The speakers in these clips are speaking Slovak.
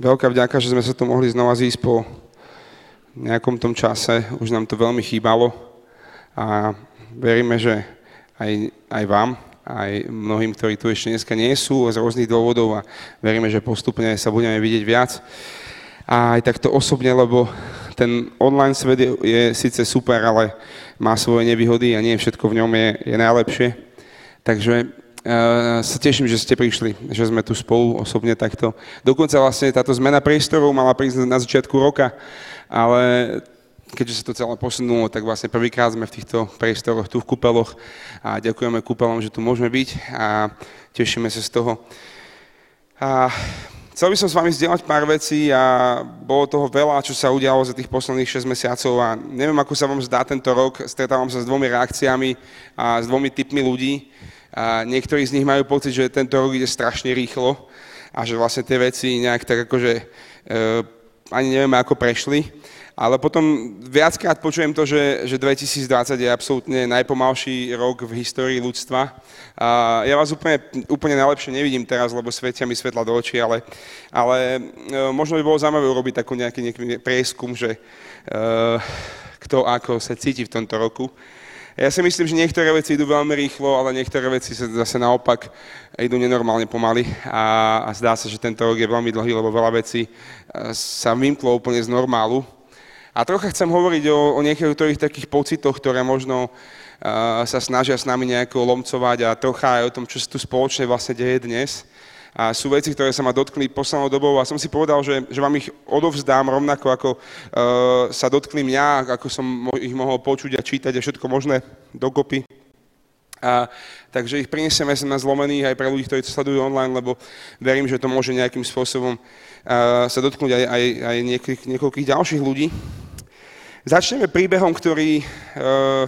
veľká vďaka, že sme sa tu mohli znova zísť po nejakom tom čase. Už nám to veľmi chýbalo a veríme, že aj, aj vám, aj mnohým, ktorí tu ešte dneska nie sú z rôznych dôvodov a veríme, že postupne sa budeme vidieť viac. A aj takto osobne, lebo ten online svet je, je síce super, ale má svoje nevýhody a nie všetko v ňom je, je najlepšie. Takže sa teším, že ste prišli, že sme tu spolu osobne takto. Dokonca vlastne táto zmena priestorov mala prísť na začiatku roka, ale keďže sa to celé posunulo, tak vlastne prvýkrát sme v týchto priestoroch tu v kúpeloch a ďakujeme kúpelom, že tu môžeme byť a tešíme sa z toho. A chcel by som s vami zdieľať pár vecí a bolo toho veľa, čo sa udialo za tých posledných 6 mesiacov a neviem, ako sa vám zdá tento rok. Stretávam sa s dvomi reakciami a s dvomi typmi ľudí. A niektorí z nich majú pocit, že tento rok ide strašne rýchlo a že vlastne tie veci nejak tak akože e, ani nevieme, ako prešli. Ale potom viackrát počujem to, že, že 2020 je absolútne najpomalší rok v histórii ľudstva. A ja vás úplne, úplne najlepšie nevidím teraz, lebo svetia mi svetla do očí, ale, ale e, možno by bolo zaujímavé urobiť takú nejaký, nejaký prieskum, že uh, kto ako sa cíti v tomto roku. Ja si myslím, že niektoré veci idú veľmi rýchlo, ale niektoré veci sa zase naopak idú nenormálne pomaly a, a zdá sa, že tento rok je veľmi dlhý, lebo veľa vecí e, sa vymklo úplne z normálu. A trocha chcem hovoriť o, o niektorých takých pocitoch, ktoré možno uh, sa snažia s nami nejako lomcovať a trocha aj o tom, čo sa tu spoločne vlastne deje dnes. A sú veci, ktoré sa ma dotkli poslednou dobou a som si povedal, že, že vám ich odovzdám rovnako, ako uh, sa dotkli mňa, ako som ich mohol počuť a čítať a všetko možné dokopy. A, takže ich prinesieme sem na zlomených aj pre ľudí, ktorí to sledujú online, lebo verím, že to môže nejakým spôsobom uh, sa dotknúť aj, aj, aj niekoľkých, niekoľkých ďalších ľudí. Začneme príbehom, ktorý uh,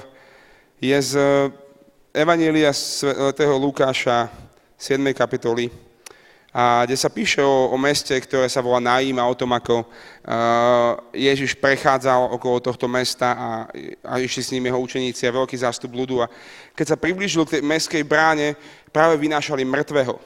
je z Evanielia svätého Lukáša 7. kapitoly, a kde sa píše o, o meste, ktoré sa volá Naím a o tom, ako uh, Ježiš prechádzal okolo tohto mesta a, a išli s ním jeho učeníci a veľký zástup ľudu. A keď sa priblížil k tej mestskej bráne, práve vynášali mŕtvého.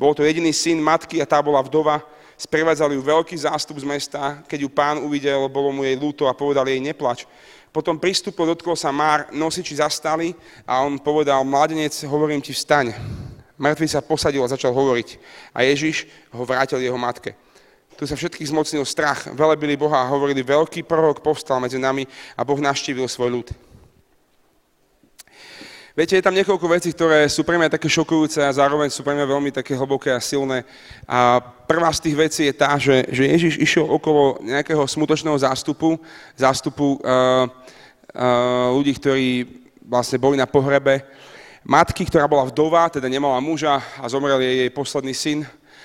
Bol to jediný syn matky a tá bola vdova. Sprevádzali ju veľký zástup z mesta. Keď ju pán uvidel, bolo mu jej ľúto a povedal jej neplač. Potom pristúpil, dotkol sa Már, nosiči zastali a on povedal, mladenec, hovorím ti, vstaň. Mŕtvy sa posadil a začal hovoriť. A Ježiš ho vrátil jeho matke. Tu sa všetkých zmocnil strach, velebili Boha a hovorili, veľký prorok povstal medzi nami a Boh naštívil svoj ľud. Viete, je tam niekoľko vecí, ktoré sú pre mňa také šokujúce a zároveň sú pre mňa veľmi také hlboké a silné. A prvá z tých vecí je tá, že, že Ježiš išiel okolo nejakého smutočného zástupu, zástupu uh, uh, ľudí, ktorí vlastne boli na pohrebe matky, ktorá bola vdova, teda nemala muža a zomrel jej, jej posledný syn.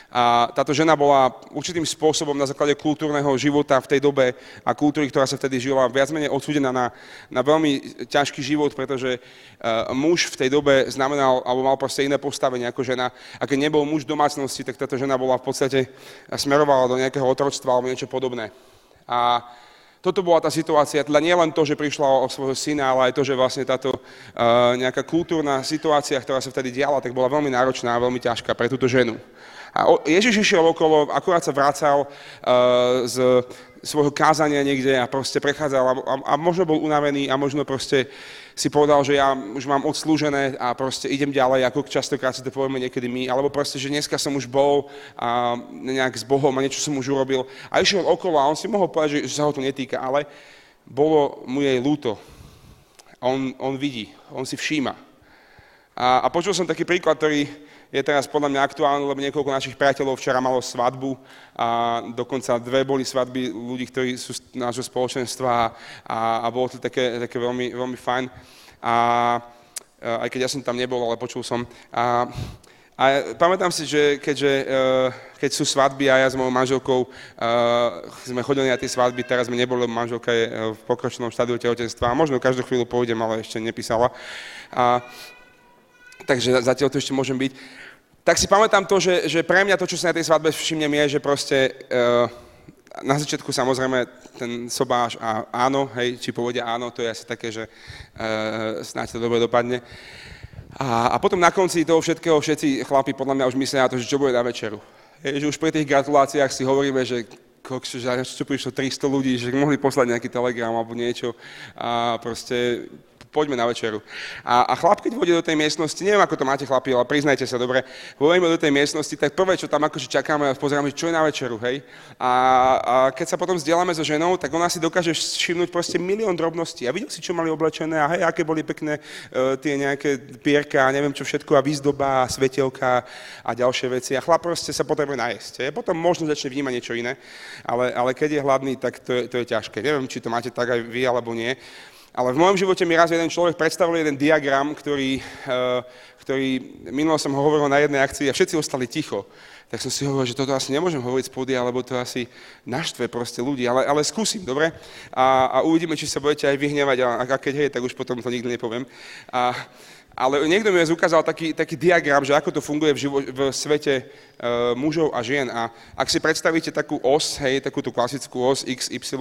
A táto žena bola určitým spôsobom na základe kultúrneho života v tej dobe a kultúry, ktorá sa vtedy žila, viac menej odsúdená na, na veľmi ťažký život, pretože uh, muž v tej dobe znamenal, alebo mal proste iné postavenie ako žena. A keď nebol muž v domácnosti, tak táto žena bola v podstate smerovala do nejakého otroctva alebo niečo podobné. A toto bola tá situácia, teda nie len to, že prišla o svojho syna, ale aj to, že vlastne táto uh, nejaká kultúrna situácia, ktorá sa vtedy diala, tak bola veľmi náročná a veľmi ťažká pre túto ženu. A Ježiš išiel okolo, akurát sa vracal uh, z svojho kázania niekde a proste prechádzal a, a, a možno bol unavený a možno proste si povedal, že ja už mám odslúžené a proste idem ďalej, ako častokrát si to povieme niekedy my, alebo proste, že dneska som už bol a nejak s Bohom a niečo som už urobil a išiel okolo a on si mohol povedať, že, že sa ho to netýka, ale bolo mu jej lúto. On, on vidí, on si všíma. A, a počul som taký príklad, ktorý je teraz podľa mňa aktuálny, lebo niekoľko našich priateľov včera malo svadbu a dokonca dve boli svadby ľudí, ktorí sú z nášho spoločenstva a, a bolo to také, také veľmi, veľmi fajn. A, aj keď ja som tam nebol, ale počul som. A, a pamätám si, že keďže, keď sú svadby a ja s mojou manželkou sme chodili na tie svadby, teraz sme neboli, lebo manželka je v pokročenom štádiu tehotenstva a možno každú chvíľu pôjdem, ale ešte nepísala. A, takže zatiaľ tu ešte môžem byť. Tak si pamätám to, že, že pre mňa to, čo sa na tej svadbe všimnem, je, že proste uh, na začiatku samozrejme ten sobáš a áno, hej, či povedia áno, to je asi také, že uh, snáď to dobre dopadne. A, a potom na konci toho všetkého všetci chlapi podľa mňa už myslia na to, že čo bude na večeru. Hej, že už pri tých gratuláciách si hovoríme, že kokšo, že čo prišlo 300 ľudí, že mohli poslať nejaký telegram alebo niečo a proste poďme na večeru. A, a chlap, keď vôjde do tej miestnosti, neviem, ako to máte chlapi, ale priznajte sa dobre, vôjdeme do tej miestnosti, tak prvé, čo tam akože čakáme pozeráme, čo je na večeru, hej. A, a keď sa potom vzdielame so ženou, tak ona si dokáže všimnúť proste milión drobností. A videl si, čo mali oblečené a hej, aké boli pekné uh, tie nejaké pierka a neviem čo všetko a výzdoba a svetelka a ďalšie veci. A chlap proste sa potrebuje najesť. Hej. Potom možno začne vnímať niečo iné, ale, ale keď je hladný, tak to je, to je ťažké. Neviem, či to máte tak aj vy alebo nie. Ale v mojom živote mi raz jeden človek predstavil jeden diagram, ktorý, eh, ktorý minulo som ho hovoril na jednej akcii a všetci ostali ticho. Tak som si hovoril, že toto asi nemôžem hovoriť z pódia, alebo to asi naštve proste ľudí, ale, ale skúsim, dobre? A, a uvidíme, či sa budete aj vyhnevať a, a keď hej, tak už potom to nikdy nepoviem. A, ale niekto mi ukázal taký, taký diagram, že ako to funguje v, živo, v svete uh, mužov a žien. A ak si predstavíte takú os, hej, takú tú klasickú os X, Y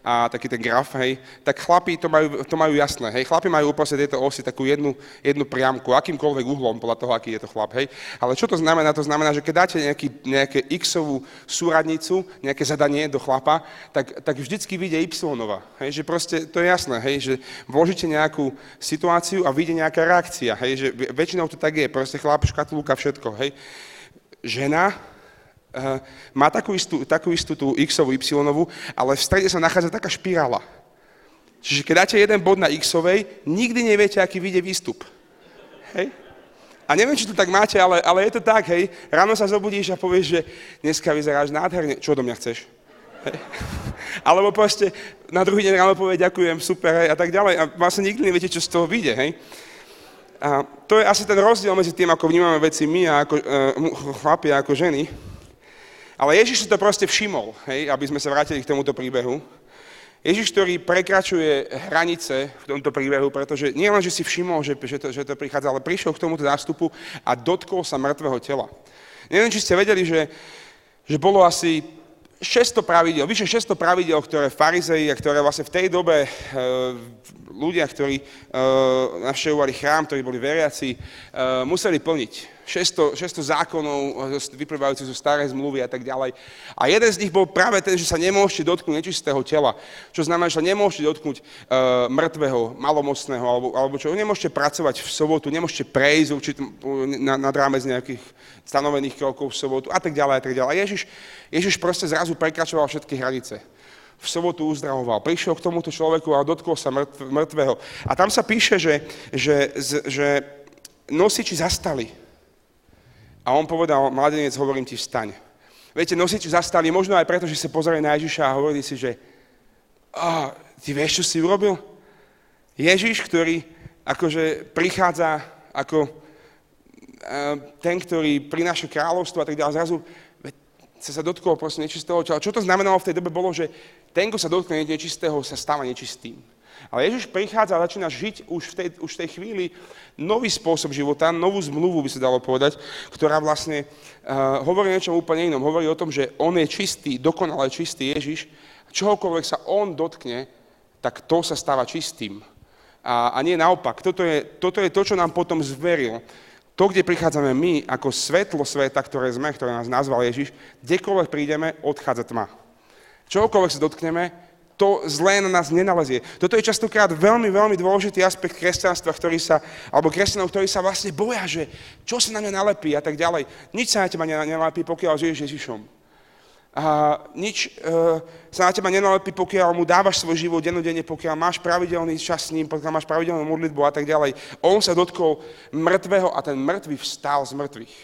a taký ten graf, hej, tak chlapí to majú, to majú jasné. Hej. Chlapi majú uprostred tejto osy takú jednu, jednu priamku, akýmkoľvek uhlom, podľa toho, aký je to chlap. Hej. Ale čo to znamená? To znamená, že keď dáte nejaký, nejaké X-ovú súradnicu, nejaké zadanie do chlapa, tak, tak vždycky vyjde Y. Hej, že proste to je jasné, hej, že vložíte nejakú situáciu a vyjde nejaká reakcia reakcia, hej, že väčšinou to tak je, proste chlap, škatulka, všetko, hej. Žena uh, má takú istú, takú istú tú x-ovú, y ale v strede sa nachádza taká špirála. Čiže keď dáte jeden bod na x-ovej, nikdy neviete, aký vyjde výstup. Hej? A neviem, či to tak máte, ale, ale je to tak, hej. Ráno sa zobudíš a povieš, že dneska vyzeráš nádherne. Čo do mňa chceš? Hej. Alebo proste na druhý deň ráno povie, ďakujem, super, hej, a tak ďalej. A vlastne nikdy neviete, čo z toho vyjde, hej. A to je asi ten rozdiel medzi tým, ako vnímame veci my a ako, uh, chlapi a ako ženy. Ale Ježiš si to proste všimol, hej, aby sme sa vrátili k tomuto príbehu. Ježiš, ktorý prekračuje hranice v tomto príbehu, pretože nie len, že si všimol, že, že, to, že to prichádza, ale prišiel k tomuto zástupu a dotkol sa mŕtvého tela. Neviem, či ste vedeli, že, že bolo asi 600 pravidel, vyše 600 pravidel, ktoré farizei a ktoré vlastne v tej dobe e, ľudia, ktorí e, navštevovali chrám, ktorí boli veriaci, e, museli plniť. 600, 600 zákonov vyplývajúcich zo starej zmluvy a tak ďalej. A jeden z nich bol práve ten, že sa nemôžete dotknúť nečistého tela. Čo znamená, že nemôžete dotknúť uh, mŕtvého, malomocného, alebo, alebo čo, nemôžete pracovať v sobotu, nemôžete prejsť určitým, na, nad rámec nejakých stanovených krokov v sobotu a tak ďalej a tak ďalej. A Ježiš, Ježiš proste zrazu prekračoval všetky hranice v sobotu uzdravoval. Prišiel k tomuto človeku a dotkol sa mŕtvého. A tam sa píše, že, že, že nosiči zastali. A on povedal, mladenec, hovorím ti, vstaň. Viete, nosiči zastali možno aj preto, že sa pozreli na Ježiša a hovorili si, že oh, ty vieš, čo si urobil? Ježiš, ktorý akože prichádza ako uh, ten, ktorý prináša kráľovstvo a tak ďalej, zrazu sa sa dotkol proste nečistého tela. Čo to znamenalo v tej dobe bolo, že ten, kto sa dotkne nečistého, sa stáva nečistým. Ale Ježiš prichádza a začína žiť už v, tej, už v tej chvíli nový spôsob života, novú zmluvu by sa dalo povedať, ktorá vlastne uh, hovorí niečom úplne inom. Hovorí o tom, že on je čistý, dokonale čistý Ježiš. Čohokoľvek sa on dotkne, tak to sa stáva čistým. A, a nie naopak. Toto je, toto je to, čo nám potom zveril. To, kde prichádzame my, ako svetlo sveta, ktoré sme, ktoré nás nazval Ježiš, kdekoľvek prídeme, odchádza tma. Čohokoľvek sa dotkneme, to zlé na nás nenalezie. Toto je častokrát veľmi, veľmi dôležitý aspekt kresťanstva, ktorý sa, alebo kresťanov, ktorí sa vlastne boja, že čo sa na mňa nalepí a tak ďalej. Nič sa na teba nenalepí, pokiaľ žiješ Ježišom. A nič uh, sa na teba nenalepí, pokiaľ mu dávaš svoj život dennodenne, pokiaľ máš pravidelný čas s ním, pokiaľ máš pravidelnú modlitbu a tak ďalej. On sa dotkol mŕtvého a ten mŕtvy vstal z mŕtvych.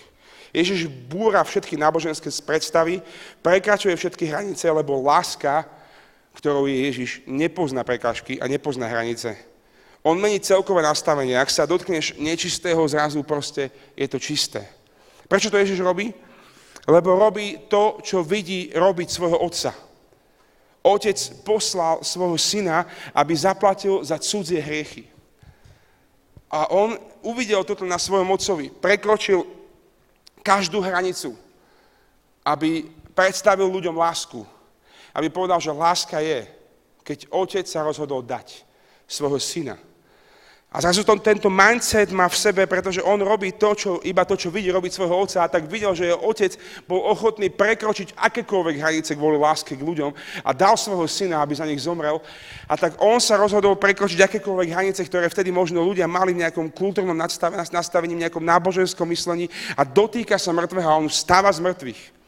Ježiš búra všetky náboženské predstavy, prekračuje všetky hranice, lebo láska ktorou je Ježiš, nepozná prekážky a nepozná hranice. On mení celkové nastavenie. Ak sa dotkneš nečistého zrazu, proste je to čisté. Prečo to Ježiš robí? Lebo robí to, čo vidí robiť svojho otca. Otec poslal svojho syna, aby zaplatil za cudzie hriechy. A on uvidel toto na svojom otcovi. Prekročil každú hranicu, aby predstavil ľuďom lásku aby povedal, že láska je, keď otec sa rozhodol dať svojho syna. A zrazu to, tento mindset má v sebe, pretože on robí to, čo, iba to, čo vidí robiť svojho otca a tak videl, že jeho otec bol ochotný prekročiť akékoľvek hranice kvôli láske k ľuďom a dal svojho syna, aby za nich zomrel. A tak on sa rozhodol prekročiť akékoľvek hranice, ktoré vtedy možno ľudia mali v nejakom kultúrnom nastavení, v nejakom náboženskom myslení a dotýka sa mŕtvého a on stáva z mŕtvych.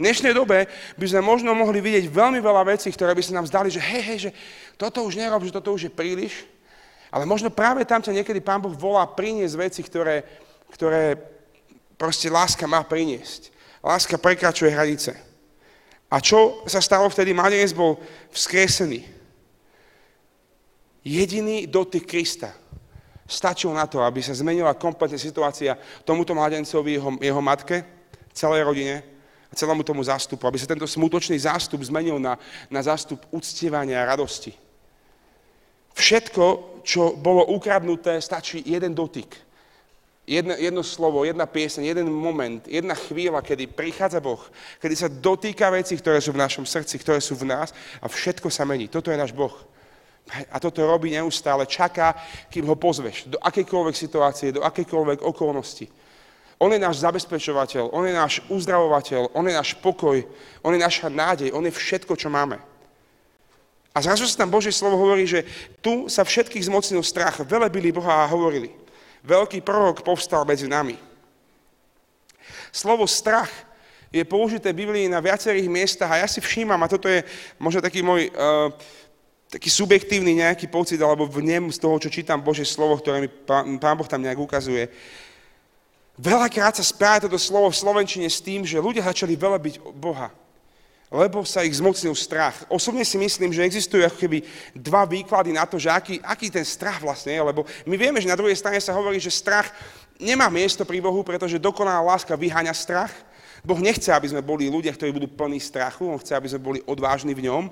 V dnešnej dobe by sme možno mohli vidieť veľmi veľa vecí, ktoré by sa nám zdali, že hej, hej, že toto už nerob, že toto už je príliš, ale možno práve tam ťa niekedy Pán Boh volá priniesť veci, ktoré, ktoré proste láska má priniesť. Láska prekračuje hranice. A čo sa stalo vtedy? Mladenec bol vzkriesený. Jediný dotyk Krista stačil na to, aby sa zmenila kompletne situácia tomuto mladencovi, jeho, jeho matke, celej rodine a celému tomu zástupu. Aby sa tento smutočný zástup zmenil na, na zástup uctievania a radosti. Všetko, čo bolo ukradnuté, stačí jeden dotyk. Jedno, jedno slovo, jedna pieseň, jeden moment, jedna chvíľa, kedy prichádza Boh, kedy sa dotýka veci, ktoré sú v našom srdci, ktoré sú v nás a všetko sa mení. Toto je náš Boh. A toto robí neustále, čaká, kým ho pozveš do akejkoľvek situácie, do akejkoľvek okolnosti. On je náš zabezpečovateľ, on je náš uzdravovateľ, on je náš pokoj, on je naša nádej, on je všetko, čo máme. A zrazu sa tam Božie slovo hovorí, že tu sa všetkých zmocnil strach, velebili Boha a hovorili. Veľký prorok povstal medzi nami. Slovo strach je použité v Biblii na viacerých miestach a ja si všímam, a toto je možno taký môj uh, taký subjektívny nejaký pocit, alebo vnem z toho, čo čítam Božie slovo, ktoré mi pán, pán Boh tam nejak ukazuje. Veľakrát sa spája toto slovo v Slovenčine s tým, že ľudia začali velebiť Boha lebo sa ich zmocnil strach. Osobne si myslím, že existujú ako keby dva výklady na to, že aký, aký ten strach vlastne je, lebo my vieme, že na druhej strane sa hovorí, že strach nemá miesto pri Bohu, pretože dokonalá láska vyháňa strach. Boh nechce, aby sme boli ľudia, ktorí budú plní strachu, On chce, aby sme boli odvážni v ňom,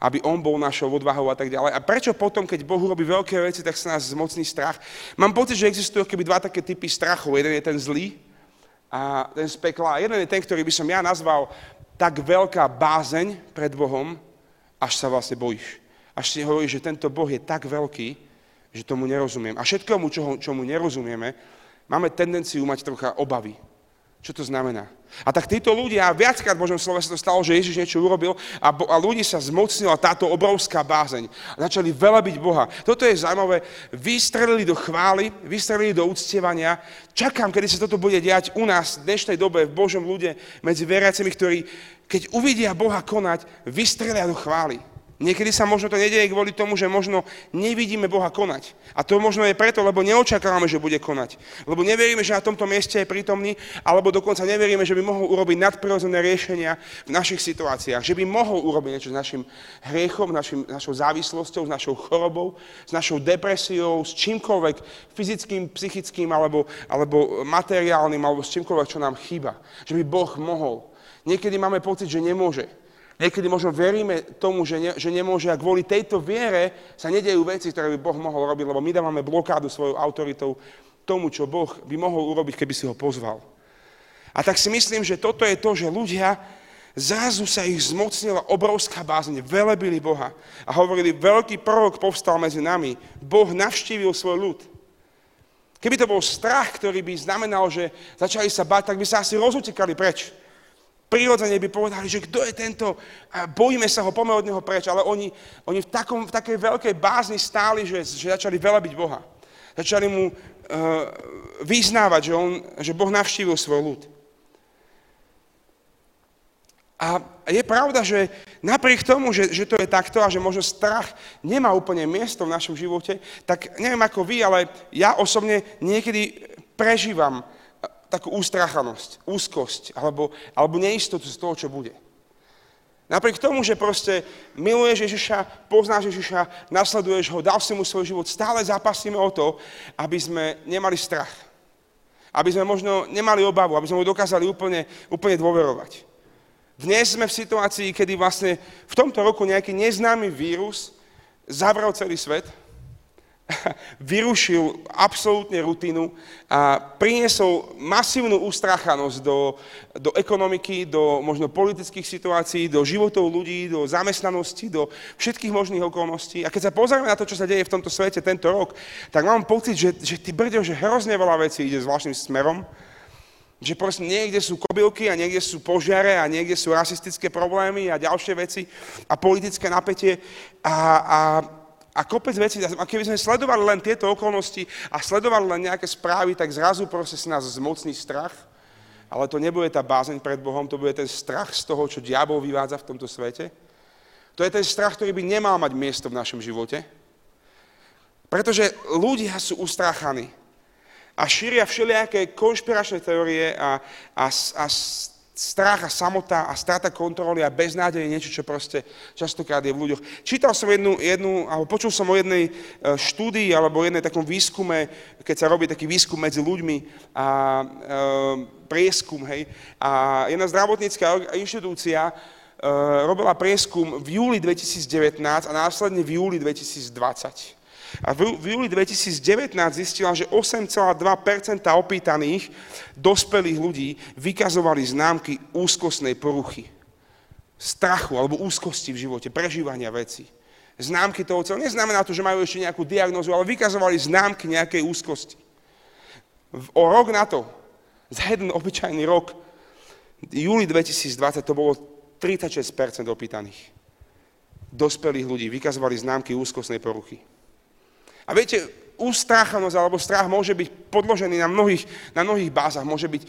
aby On bol našou odvahou a tak ďalej. A prečo potom, keď Boh robí veľké veci, tak sa nás zmocní strach? Mám pocit, že existujú keby dva také typy strachov. Jeden je ten zlý, a ten z pekla. A jeden je ten, ktorý by som ja nazval tak veľká bázeň pred Bohom, až sa vlastne bojíš. Až si hovoríš, že tento Boh je tak veľký, že tomu nerozumiem. A všetkému, čo, čomu nerozumieme, máme tendenciu mať trocha obavy. Čo to znamená? A tak títo ľudia, viackrát v Božom slove sa to stalo, že Ježiš niečo urobil a, bo, a ľudí sa zmocnila táto obrovská bázeň. A začali velebiť Boha. Toto je zaujímavé. Vystrelili do chvály, vystrelili do uctievania. Čakám, kedy sa toto bude diať u nás v dnešnej dobe v Božom ľude medzi veriacimi, ktorí, keď uvidia Boha konať, vystrelia do chvály. Niekedy sa možno to nedieje kvôli tomu, že možno nevidíme Boha konať. A to možno je preto, lebo neočakávame, že bude konať. Lebo neveríme, že na tomto mieste je prítomný, alebo dokonca neveríme, že by mohol urobiť nadprirodzené riešenia v našich situáciách. Že by mohol urobiť niečo s našim hriechom, našim, našou závislosťou, s našou chorobou, s našou depresiou, s čímkoľvek fyzickým, psychickým, alebo, alebo materiálnym, alebo s čímkoľvek, čo nám chýba. Že by Boh mohol. Niekedy máme pocit, že nemôže. Niekedy možno veríme tomu, že, ne, že nemôže a kvôli tejto viere sa nedejú veci, ktoré by Boh mohol robiť, lebo my dávame blokádu svojou autoritou tomu, čo Boh by mohol urobiť, keby si ho pozval. A tak si myslím, že toto je to, že ľudia zrazu sa ich zmocnila obrovská bázeň, velebili Boha a hovorili, veľký prorok povstal medzi nami, Boh navštívil svoj ľud. Keby to bol strach, ktorý by znamenal, že začali sa báť, tak by sa asi rozutekali preč prirodzene by povedali, že kto je tento, bojíme sa ho, poďme od neho preč, ale oni, oni v, takom, v takej veľkej bázni stáli, že, že začali velebiť Boha. Začali mu uh, vyznávať, že, on, že Boh navštívil svoj ľud. A je pravda, že napriek tomu, že, že to je takto a že možno strach nemá úplne miesto v našom živote, tak neviem ako vy, ale ja osobne niekedy prežívam takú ústrachanosť, úzkosť alebo, alebo neistotu z toho, čo bude. Napriek tomu, že proste miluješ Ježiša, poznáš Ježiša, nasleduješ ho, dal si mu svoj život, stále zápasíme o to, aby sme nemali strach. Aby sme možno nemali obavu, aby sme mu dokázali úplne, úplne dôverovať. Dnes sme v situácii, kedy vlastne v tomto roku nejaký neznámy vírus zavrel celý svet. vyrušil absolútne rutinu a priniesol masívnu ustráchanosť do, do ekonomiky, do možno politických situácií, do životov ľudí, do zamestnanosti, do všetkých možných okolností. A keď sa pozrieme na to, čo sa deje v tomto svete tento rok, tak mám pocit, že, že ty brďo, že hrozne veľa vecí ide zvláštnym smerom, že proste niekde sú kobylky a niekde sú požiare a niekde sú rasistické problémy a ďalšie veci a politické napätie a, a, a kopec vecí. A keby sme sledovali len tieto okolnosti a sledovali len nejaké správy, tak zrazu proste si nás zmocný strach. Ale to nebude tá bázeň pred Bohom, to bude ten strach z toho, čo diabol vyvádza v tomto svete. To je ten strach, ktorý by nemal mať miesto v našom živote. Pretože ľudia sú ustráchaní a šíria všelijaké konšpiračné teórie a, a, a strach a samota a strata kontroly a beznádej je niečo, čo proste častokrát je v ľuďoch. Čítal som jednu, jednu alebo počul som o jednej e, štúdii alebo jednej takom výskume, keď sa robí taký výskum medzi ľuďmi a e, prieskum, hej. A jedna zdravotnícká inštitúcia e, robila prieskum v júli 2019 a následne v júli 2020. A v, júli 2019 zistila, že 8,2% opýtaných dospelých ľudí vykazovali známky úzkostnej poruchy. Strachu alebo úzkosti v živote, prežívania veci. Známky toho celého. Neznamená to, že majú ešte nejakú diagnózu, ale vykazovali známky nejakej úzkosti. O rok na to, za jeden obyčajný rok, júli 2020 to bolo 36% opýtaných. Dospelých ľudí vykazovali známky úzkostnej poruchy. A viete, ustráchanosť alebo strach môže byť podložený na mnohých, na mnohých bázach. Môže byť e,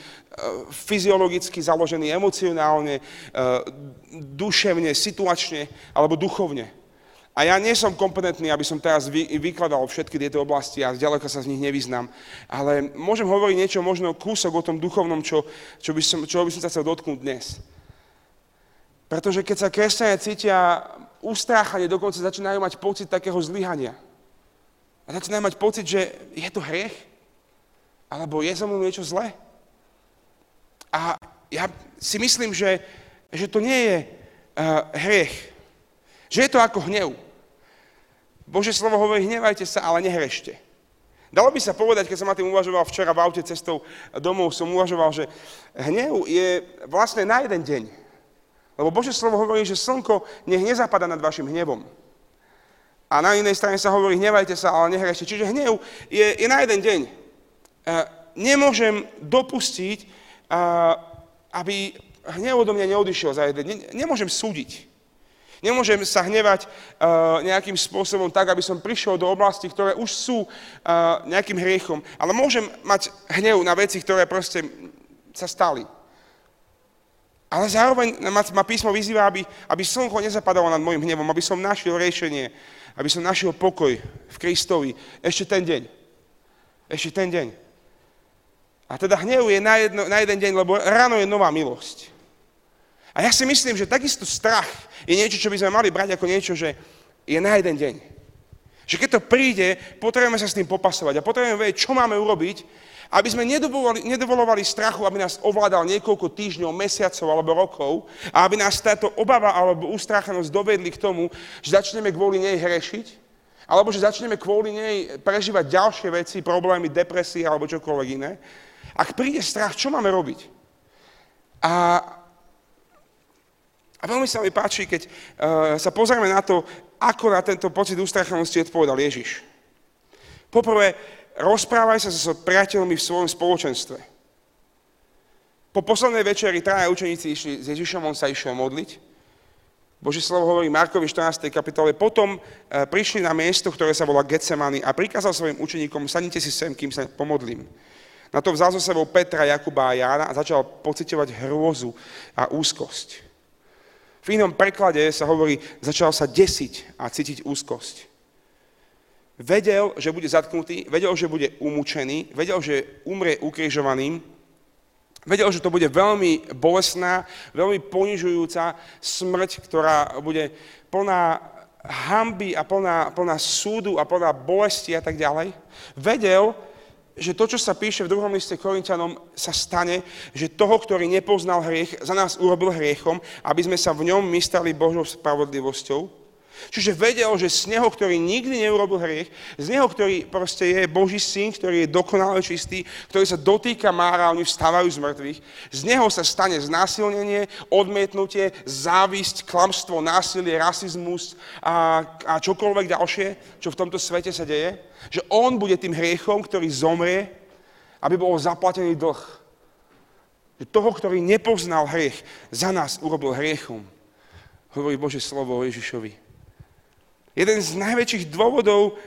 fyziologicky založený, emocionálne, e, duševne, situačne alebo duchovne. A ja nie som kompetentný, aby som teraz vy, vykladal všetky tieto oblasti a zďaleka sa z nich nevyznám. Ale môžem hovoriť niečo, možno kúsok o tom duchovnom, čo, čo, by, som, čo by som sa chcel dotknúť dnes. Pretože keď sa kresťania cítia ustráchanie, dokonca začínajú mať pocit takého zlyhania. A začínajú mať pocit, že je to hriech, alebo je za mnou niečo zlé. A ja si myslím, že, že to nie je uh, hriech. Že je to ako hnev. Bože slovo hovorí, hnevajte sa, ale nehrešte. Dalo by sa povedať, keď som ma tým uvažoval včera v aute cestou domov, som uvažoval, že hnev je vlastne na jeden deň. Lebo Bože slovo hovorí, že slnko nech nezapada nad vašim hnevom. A na inej strane sa hovorí, hnevajte sa, ale nehrešte. Čiže hnev je, je na jeden deň. Uh, nemôžem dopustiť, uh, aby hnev odo mňa neodišiel za jeden. Nemôžem súdiť. Nemôžem sa hnevať uh, nejakým spôsobom tak, aby som prišiel do oblasti, ktoré už sú nejakým hriechom. Ale môžem mať hnev na veci, ktoré proste sa stali. Ale zároveň ma, ma písmo vyzýva, aby, aby slnko nezapadalo nad môjim hnevom, aby som našiel riešenie aby som našiel pokoj v Kristovi ešte ten deň. Ešte ten deň. A teda hnev je na, jedno, na jeden deň, lebo ráno je nová milosť. A ja si myslím, že takisto strach je niečo, čo by sme mali brať ako niečo, že je na jeden deň. Že keď to príde, potrebujeme sa s tým popasovať a potrebujeme vedieť, čo máme urobiť, aby sme nedovolovali, strachu, aby nás ovládal niekoľko týždňov, mesiacov alebo rokov a aby nás táto obava alebo ustráchanosť dovedli k tomu, že začneme kvôli nej hrešiť, alebo že začneme kvôli nej prežívať ďalšie veci, problémy, depresie alebo čokoľvek iné. Ak príde strach, čo máme robiť? A, a veľmi sa mi páči, keď uh, sa pozrieme na to, ako na tento pocit ustráchanosti odpovedal Ježiš. Poprvé, rozprávaj sa so priateľmi v svojom spoločenstve. Po poslednej večeri traja učeníci išli s Ježišom, on sa išiel modliť. Boží slovo hovorí Markovi 14. kapitole. Potom e, prišli na miesto, ktoré sa volá Getsemany a prikázal svojim učeníkom, sadnite si sem, kým sa pomodlím. Na to vzal so sebou Petra, Jakuba a Jána a začal pocitovať hrôzu a úzkosť. V inom preklade sa hovorí, začal sa desiť a cítiť úzkosť. Vedel, že bude zatknutý, vedel, že bude umúčený, vedel, že umrie ukrižovaným, vedel, že to bude veľmi bolesná, veľmi ponižujúca smrť, ktorá bude plná hamby a plná, plná súdu a plná bolesti a tak ďalej. Vedel, že to, čo sa píše v druhom liste Korintianom, sa stane, že toho, ktorý nepoznal hriech, za nás urobil hriechom, aby sme sa v ňom my stali Božou spravodlivosťou. Čiže vedel, že z neho, ktorý nikdy neurobil hriech, z neho, ktorý proste je Boží syn, ktorý je dokonale čistý, ktorý sa dotýka mára oni vstávajú z mŕtvych, z neho sa stane znásilnenie, odmietnutie, závisť, klamstvo, násilie, rasizmus a, a čokoľvek ďalšie, čo v tomto svete sa deje. Že on bude tým hriechom, ktorý zomrie, aby bol zaplatený dlh. Že toho, ktorý nepoznal hriech, za nás urobil hriechom hovorí Bože slovo o Ježišovi. Jeden z najväčších dôvodov,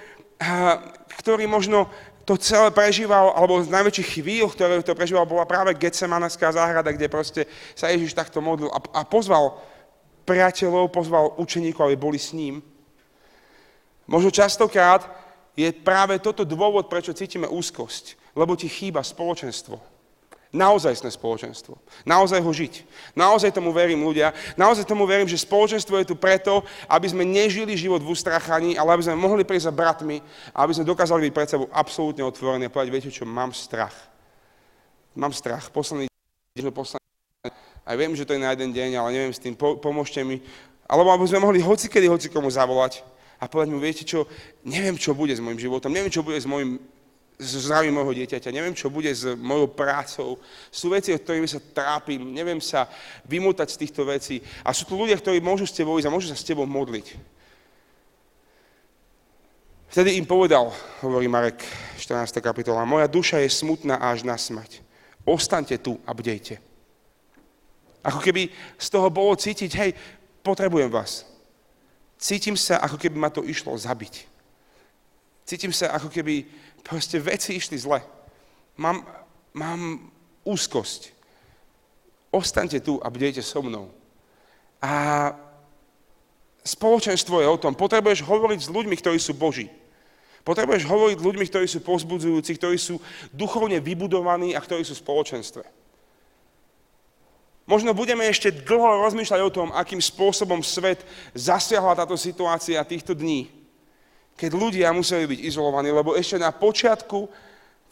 ktorý možno to celé prežíval, alebo z najväčších chvíľ, ktoré to prežíval, bola práve Getsemanaská záhrada, kde proste sa Ježiš takto modlil a, a pozval priateľov, pozval učeníkov, aby boli s ním. Možno častokrát je práve toto dôvod, prečo cítime úzkosť, lebo ti chýba spoločenstvo. Naozajstné spoločenstvo. Naozaj ho žiť. Naozaj tomu verím ľudia. Naozaj tomu verím, že spoločenstvo je tu preto, aby sme nežili život v ustrachaní, ale aby sme mohli prísť za bratmi a aby sme dokázali byť pred sebou absolútne otvorení a povedať, viete čo, mám strach. Mám strach. Posledný deň, posledný aj viem, že to je na jeden deň, ale neviem s tým, po, pomôžte mi. Alebo aby sme mohli hocikedy hocikomu zavolať a povedať mu, viete čo, neviem, čo bude s môjim životom, neviem, čo bude s môjim so zdravím môjho dieťaťa, neviem, čo bude s mojou prácou. Sú veci, o ktorými sa trápim, neviem sa vymútať z týchto vecí. A sú tu ľudia, ktorí môžu s tebou ísť a môžu sa s tebou modliť. Vtedy im povedal, hovorí Marek 14. kapitola, moja duša je smutná až na smrť. Ostaňte tu a bdejte. Ako keby z toho bolo cítiť, hej, potrebujem vás. Cítim sa, ako keby ma to išlo zabiť. Cítim sa, ako keby Proste veci išli zle. Mám, mám úzkosť. Ostaňte tu a bdejte so mnou. A spoločenstvo je o tom. Potrebuješ hovoriť s ľuďmi, ktorí sú Boží. Potrebuješ hovoriť s ľuďmi, ktorí sú pozbudzujúci, ktorí sú duchovne vybudovaní a ktorí sú v spoločenstve. Možno budeme ešte dlho rozmýšľať o tom, akým spôsobom svet zasiahla táto situácia týchto dní keď ľudia museli byť izolovaní, lebo ešte na počiatku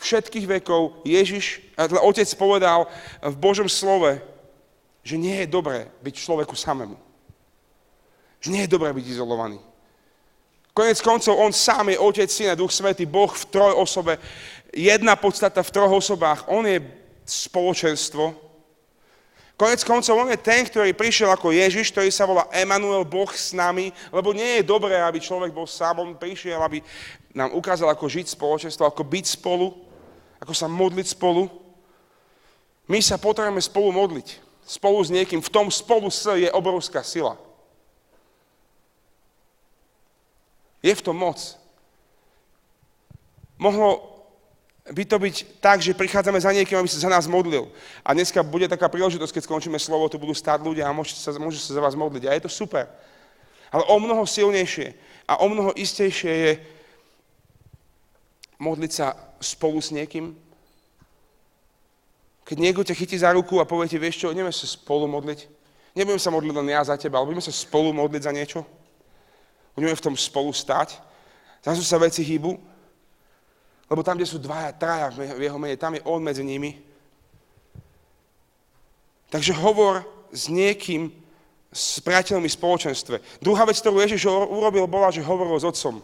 všetkých vekov Ježiš, otec povedal v Božom slove, že nie je dobré byť človeku samému. Že nie je dobré byť izolovaný. Konec koncov, on sám je Otec, Syn a Duch Svetý, Boh v troj osobe. Jedna podstata v troch osobách. On je spoločenstvo, Konec koncov, on je ten, ktorý prišiel ako Ježiš, ktorý sa volá Emanuel, Boh s nami, lebo nie je dobré, aby človek bol sám, on prišiel, aby nám ukázal, ako žiť spoločenstvo, ako byť spolu, ako sa modliť spolu. My sa potrebujeme spolu modliť. Spolu s niekým. V tom spolu s je obrovská sila. Je v tom moc. Mohlo by to byť tak, že prichádzame za niekým, aby sa za nás modlil. A dneska bude taká príležitosť, keď skončíme slovo, tu budú stáť ľudia a môžete sa, môžete sa za vás modliť. A je to super. Ale o mnoho silnejšie a o mnoho istejšie je modliť sa spolu s niekým. Keď niekto ťa chytí za ruku a povie ti, vieš čo, ideme sa spolu modliť. Nebudem sa modliť len ja za teba, ale budeme sa spolu modliť za niečo. Budeme v tom spolu stať. Zrazu sa veci hýbu lebo tam, kde sú dvaja, traja v jeho mene, tam je on medzi nimi. Takže hovor s niekým, s priateľmi v spoločenstve. Druhá vec, ktorú Ježiš urobil, bola, že hovoril s otcom.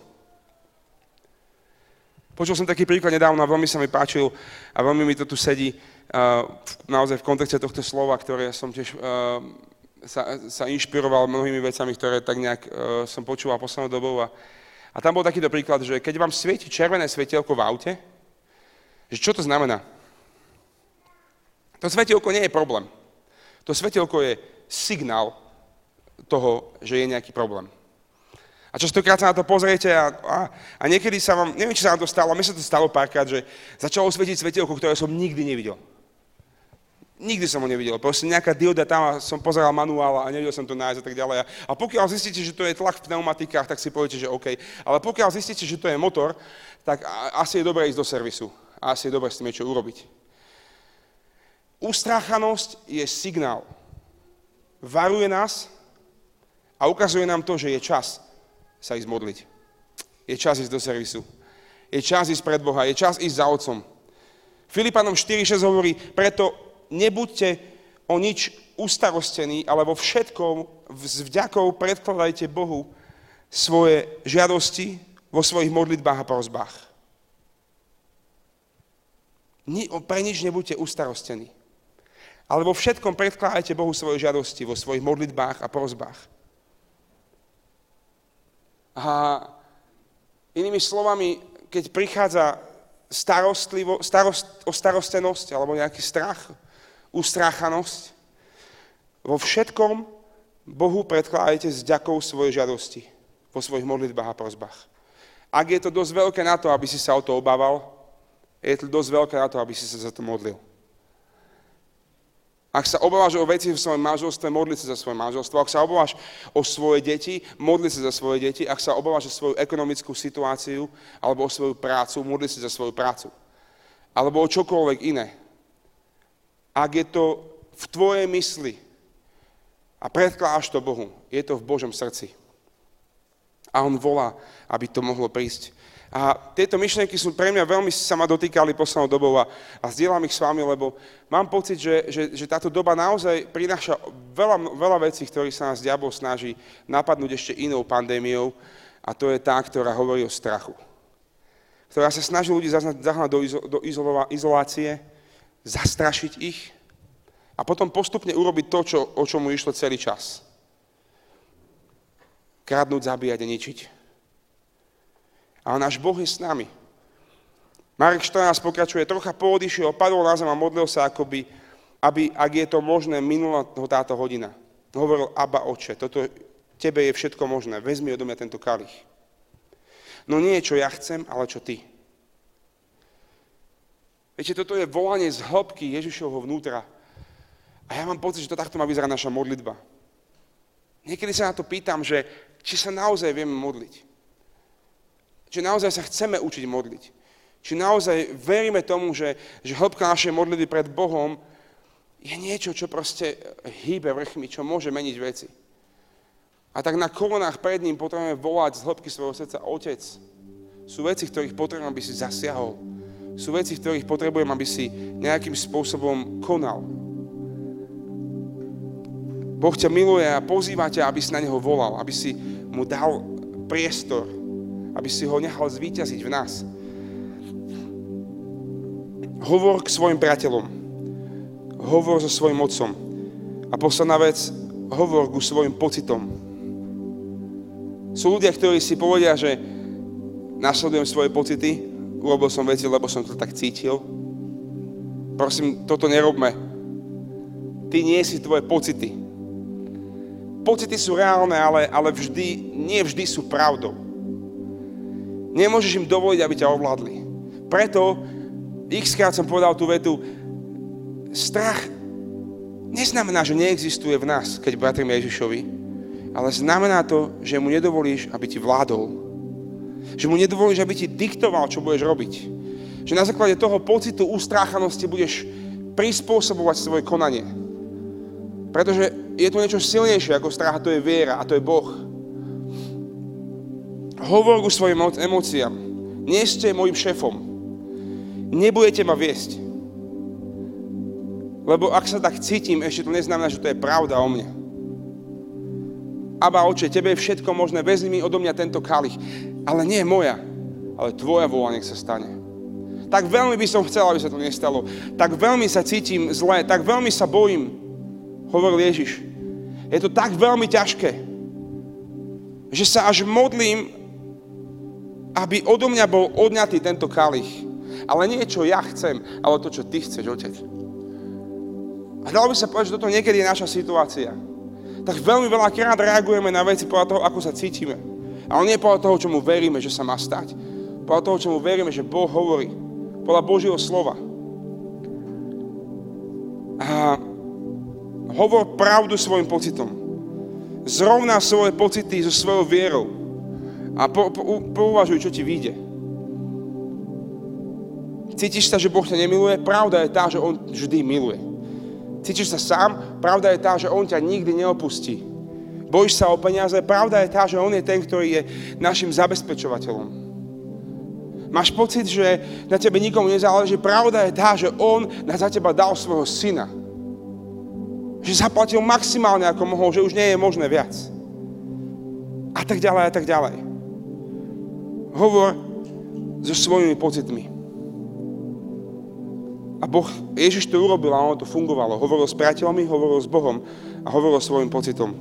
Počul som taký príklad nedávno a veľmi sa mi páčil a veľmi mi to tu sedí uh, naozaj v kontexte tohto slova, ktoré som tiež uh, sa, sa inšpiroval mnohými vecami, ktoré tak nejak uh, som počúval poslednou dobou a a tam bol takýto príklad, že keď vám svieti červené svetielko v aute, že čo to znamená? To svetielko nie je problém. To svetielko je signál toho, že je nejaký problém. A častokrát sa na to pozriete a, a, a niekedy sa vám, neviem, či sa vám to stalo, mne sa to stalo párkrát, že začalo svietiť svetielko, ktoré som nikdy nevidel. Nikdy som ho nevidel. Proste nejaká dioda tam a som pozeral manuál a nevedel som to nájsť a tak ďalej. A pokiaľ zistíte, že to je tlak v pneumatikách, tak si poviete, že OK. Ale pokiaľ zistíte, že to je motor, tak asi je dobré ísť do servisu. A asi je dobré s tým niečo urobiť. Ustráchanosť je signál. Varuje nás a ukazuje nám to, že je čas sa ísť modliť. Je čas ísť do servisu. Je čas ísť pred Boha. Je čas ísť za Otcom. Filipanom 4.6 hovorí, preto nebuďte o nič ustarostení, ale vo všetkom s vďakou predkladajte Bohu svoje žiadosti vo svojich modlitbách a prozbách. Pre nič nebuďte ustarostení. Ale vo všetkom predkladajte Bohu svoje žiadosti, vo svojich modlitbách a prozbách. A inými slovami, keď prichádza starostlivo, starost, o starostenosť alebo nejaký strach, ustráchanosť, vo všetkom Bohu predkladajte s ďakou svoje žiadosti vo svojich modlitbách a prozbách. Ak je to dosť veľké na to, aby si sa o to obával, je to dosť veľké na to, aby si sa za to modlil. Ak sa obávaš o veci v svojom manželstve, modli sa za svoje manželstvo. Ak sa obávaš o svoje deti, modli sa za svoje deti. Ak sa obávaš o svoju ekonomickú situáciu alebo o svoju prácu, modli sa za svoju prácu. Alebo o čokoľvek iné. Ak je to v tvojej mysli a predkláš to Bohu, je to v Božom srdci. A On volá, aby to mohlo prísť. A tieto myšlienky sú pre mňa veľmi sa ma dotýkali poslednou dobou a, a zdieľam ich s vami, lebo mám pocit, že, že, že táto doba naozaj prináša veľa, veľa vecí, ktorých sa nás diabol snaží napadnúť ešte inou pandémiou a to je tá, ktorá hovorí o strachu. Ktorá sa snaží ľudí zahnať do, izo, do izolova, izolácie, zastrašiť ich a potom postupne urobiť to, čo, o čomu išlo celý čas. Kradnúť, zabíjať a ničiť. Ale náš Boh je s nami. Marek 14 pokračuje, trocha poodišiel, padol na zem a modlil sa, akoby, aby, ak je to možné, minula táto hodina. Hovoril, Abba, oče, toto tebe je všetko možné, vezmi odo mňa tento kalich. No nie čo ja chcem, ale čo ty. Viete, toto je volanie z hĺbky Ježišovho vnútra. A ja mám pocit, že to takto má vyzerať naša modlitba. Niekedy sa na to pýtam, že či sa naozaj vieme modliť. Či naozaj sa chceme učiť modliť. Či naozaj veríme tomu, že, že hĺbka našej modlitby pred Bohom je niečo, čo proste hýbe vrchmi, čo môže meniť veci. A tak na koronách pred ním potrebujeme volať z hĺbky svojho srdca Otec. Sú veci, ktorých potrebujem, aby si zasiahol. Sú veci, v ktorých potrebujem, aby si nejakým spôsobom konal. Boh ťa miluje a pozýva ťa, aby si na Neho volal, aby si mu dal priestor, aby si ho nechal zvíťaziť v nás. Hovor k svojim priateľom. Hovor so svojim otcom. A posledná vec, hovor ku svojim pocitom. Sú ľudia, ktorí si povedia, že nasledujem svoje pocity, urobil som veci, lebo som to tak cítil. Prosím, toto nerobme. Ty nie si tvoje pocity. Pocity sú reálne, ale, ale vždy, nie vždy sú pravdou. Nemôžeš im dovoliť, aby ťa ovládli. Preto x krát som povedal tú vetu, strach neznamená, že neexistuje v nás, keď bratríme Ježišovi, ale znamená to, že mu nedovolíš, aby ti vládol. Že mu nedovolíš, aby ti diktoval, čo budeš robiť. Že na základe toho pocitu ustráchanosti budeš prispôsobovať svoje konanie. Pretože je tu niečo silnejšie ako strach to je viera a to je Boh. Hovor ku svojim emóciám. Nie ste môjim šéfom. Nebudete ma viesť. Lebo ak sa tak cítim, ešte to neznamená, že to je pravda o mne. Aba oče, tebe je všetko možné, vezmi mi odo mňa tento kalich. Ale nie moja, ale tvoja vola nech sa stane. Tak veľmi by som chcel, aby sa to nestalo. Tak veľmi sa cítim zle, tak veľmi sa bojím, hovoril Ježiš. Je to tak veľmi ťažké, že sa až modlím, aby odo mňa bol odňatý tento kalich. Ale nie čo ja chcem, ale to, čo ty chceš, otec. A dalo by sa povedať, že toto niekedy je naša situácia. Tak veľmi veľa krát reagujeme na veci podľa toho, ako sa cítime. Ale nie podľa toho, čomu veríme, že sa má stať. Podľa toho, čomu veríme, že Boh hovorí. Podľa Božieho slova. A hovor pravdu svojim pocitom. Zrovná svoje pocity so svojou vierou a po, po, pouvažuj, čo ti vyjde. Cítiš sa, že Boh ťa nemiluje? Pravda je tá, že On vždy miluje. Cítiš sa sám? Pravda je tá, že On ťa nikdy neopustí. Bojíš sa o peniaze? Pravda je tá, že On je ten, ktorý je našim zabezpečovateľom. Máš pocit, že na tebe nikomu nezáleží? Pravda je tá, že On za teba dal svojho syna. Že zaplatil maximálne, ako mohol, že už nie je možné viac. A tak ďalej, a tak ďalej. Hovor so svojimi pocitmi. A Boh, Ježiš to urobil a ono to fungovalo. Hovoril s priateľmi, hovoril s Bohom a hovoril svojim pocitom.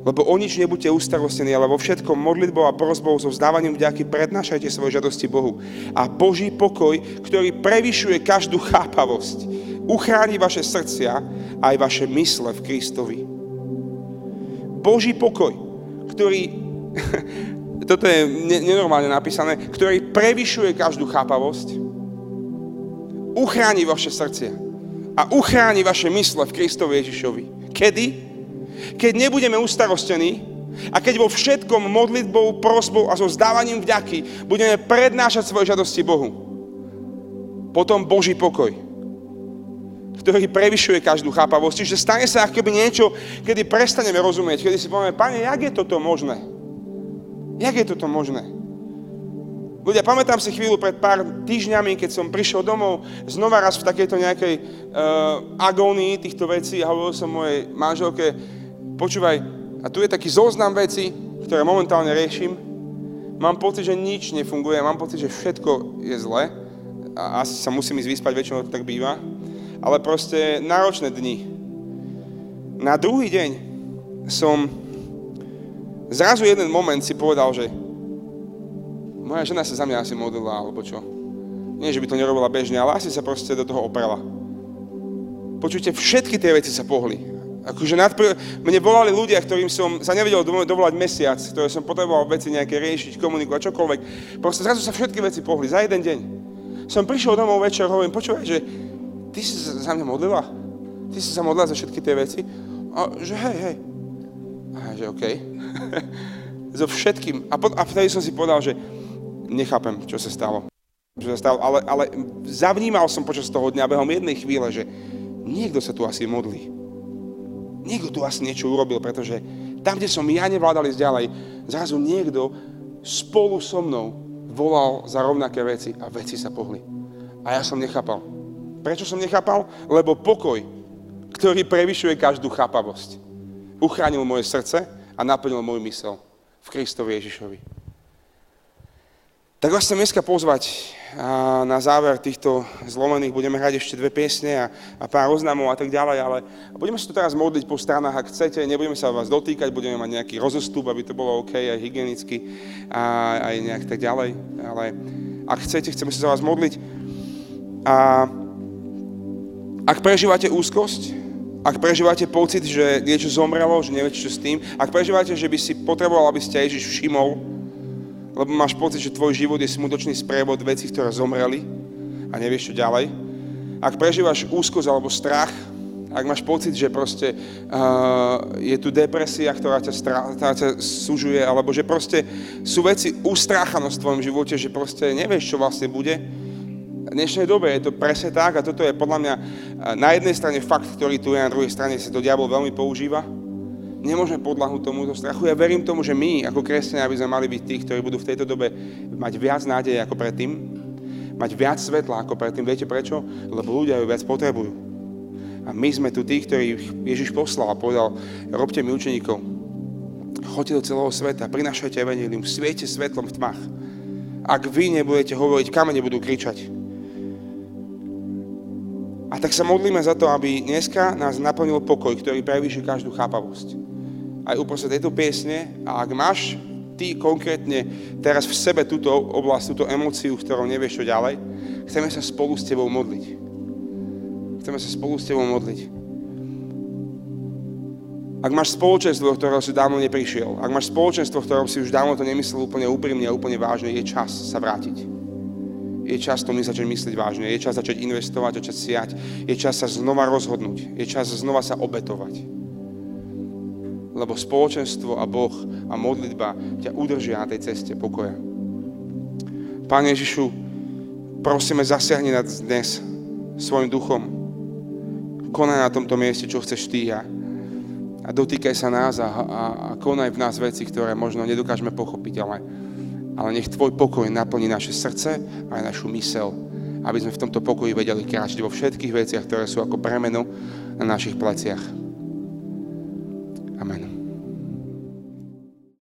Lebo o nič nebuďte ustarostení, ale vo všetkom modlitbou a prozbou so vzdávaním vďaky prednášajte svoje žiadosti Bohu. A Boží pokoj, ktorý prevyšuje každú chápavosť, uchráni vaše srdcia aj vaše mysle v Kristovi. Boží pokoj, ktorý, toto je nenormálne napísané, ktorý prevyšuje každú chápavosť, uchráni vaše srdcia a uchráni vaše mysle v Kristovi Ježišovi. Kedy? Keď nebudeme ustarostení a keď vo všetkom modlitbou, prosbou a so zdávaním vďaky budeme prednášať svoje žiadosti Bohu. Potom Boží pokoj, ktorý prevyšuje každú chápavosť. Čiže stane sa ako keby niečo, kedy prestaneme rozumieť, kedy si povieme, pane, jak je toto možné? Jak je toto možné? Ľudia, pamätám si chvíľu pred pár týždňami, keď som prišiel domov znova raz v takejto nejakej uh, agónii týchto vecí a hovoril som mojej manželke, počúvaj, a tu je taký zoznam veci, ktoré momentálne riešim. Mám pocit, že nič nefunguje, mám pocit, že všetko je zle. A asi sa musím ísť vyspať, väčšinou to tak býva. Ale proste náročné dni. Na druhý deň som zrazu jeden moment si povedal, že moja žena sa za mňa asi modlila, alebo čo. Nie, že by to nerobila bežne, ale asi sa proste do toho oprela. Počujte, všetky tie veci sa pohli. Akože nadpr- mne volali ľudia, ktorým som sa nevedel dovolať mesiac, ktoré som potreboval veci nejaké riešiť, komunikovať, čokoľvek. Proste zrazu sa všetky veci pohli za jeden deň. Som prišiel domov večer a hovorím, počúvaj, že ty si za mňa modlila? Ty si sa modlila za všetky tie veci? A že hej, hej. A že okej. So všetkým. A, po, a vtedy som si povedal, že nechápem, čo sa stalo. Čo sa stalo, ale, ale zavnímal som počas toho dňa behom jednej chvíle, že niekto sa tu asi modlí niekto tu asi niečo urobil, pretože tam, kde som ja nevládal ísť ďalej, zrazu niekto spolu so mnou volal za rovnaké veci a veci sa pohli. A ja som nechápal. Prečo som nechápal? Lebo pokoj, ktorý prevyšuje každú chápavosť, uchránil moje srdce a naplnil môj mysel v Kristovi Ježišovi. Tak vás chcem dneska pozvať a na záver týchto zlomených. Budeme hrať ešte dve piesne a, a pár oznamov a tak ďalej, ale budeme sa tu teraz modliť po stranách, ak chcete. Nebudeme sa vás dotýkať, budeme mať nejaký rozostup, aby to bolo OK, aj hygienicky a aj nejak tak ďalej. Ale ak chcete, chceme sa za vás modliť. A ak prežívate úzkosť, ak prežívate pocit, že niečo zomrelo, že neviete čo s tým, ak prežívate, že by si potreboval, aby ste Ježiš všimol, lebo máš pocit, že tvoj život je smutočný sprievod vecí, ktoré zomreli a nevieš čo ďalej. Ak prežívaš úzkosť alebo strach, ak máš pocit, že proste uh, je tu depresia, ktorá ťa, strá, ktorá ťa súžuje, alebo že proste sú veci ustráchanosť v tvojom živote, že proste nevieš, čo vlastne bude, v dnešnej dobe je to presne tak a toto je podľa mňa na jednej strane fakt, ktorý tu je, na druhej strane sa to diabol veľmi používa nemôžeme podľahnúť tomuto strachu. Ja verím tomu, že my ako kresťania by sme mali byť tí, ktorí budú v tejto dobe mať viac nádeje ako predtým, mať viac svetla ako predtým. Viete prečo? Lebo ľudia ju viac potrebujú. A my sme tu tí, ktorí Ježiš poslal a povedal, robte mi učeníkov, choďte do celého sveta, prinašajte evanilium, sviete svetlom v tmách. Ak vy nebudete hovoriť, kamene budú kričať. A tak sa modlíme za to, aby dneska nás naplnil pokoj, ktorý prevýši každú chápavosť aj uprostred tejto piesne a ak máš ty konkrétne teraz v sebe túto oblasť, túto emóciu, v ktorom nevieš čo ďalej, chceme sa spolu s tebou modliť. Chceme sa spolu s tebou modliť. Ak máš spoločenstvo, ktorého si dávno neprišiel, ak máš spoločenstvo, ktorom si už dávno to nemyslel úplne úprimne a úplne vážne, je čas sa vrátiť. Je čas to začať myslieť vážne, je čas začať investovať, začať siať, je čas sa znova rozhodnúť, je čas znova sa obetovať lebo spoločenstvo a Boh a modlitba ťa udržia na tej ceste pokoja. Pane Ježišu, prosíme, zasiahni nás dnes svojim duchom. Konaj na tomto mieste, čo chceš Ty a, a dotýkaj sa nás a, a, a konaj v nás veci, ktoré možno nedokážeme pochopiť, ale, ale nech Tvoj pokoj naplní naše srdce a aj našu mysel, aby sme v tomto pokoji vedeli kráčať vo všetkých veciach, ktoré sú ako bremeno na našich pleciach. Amén.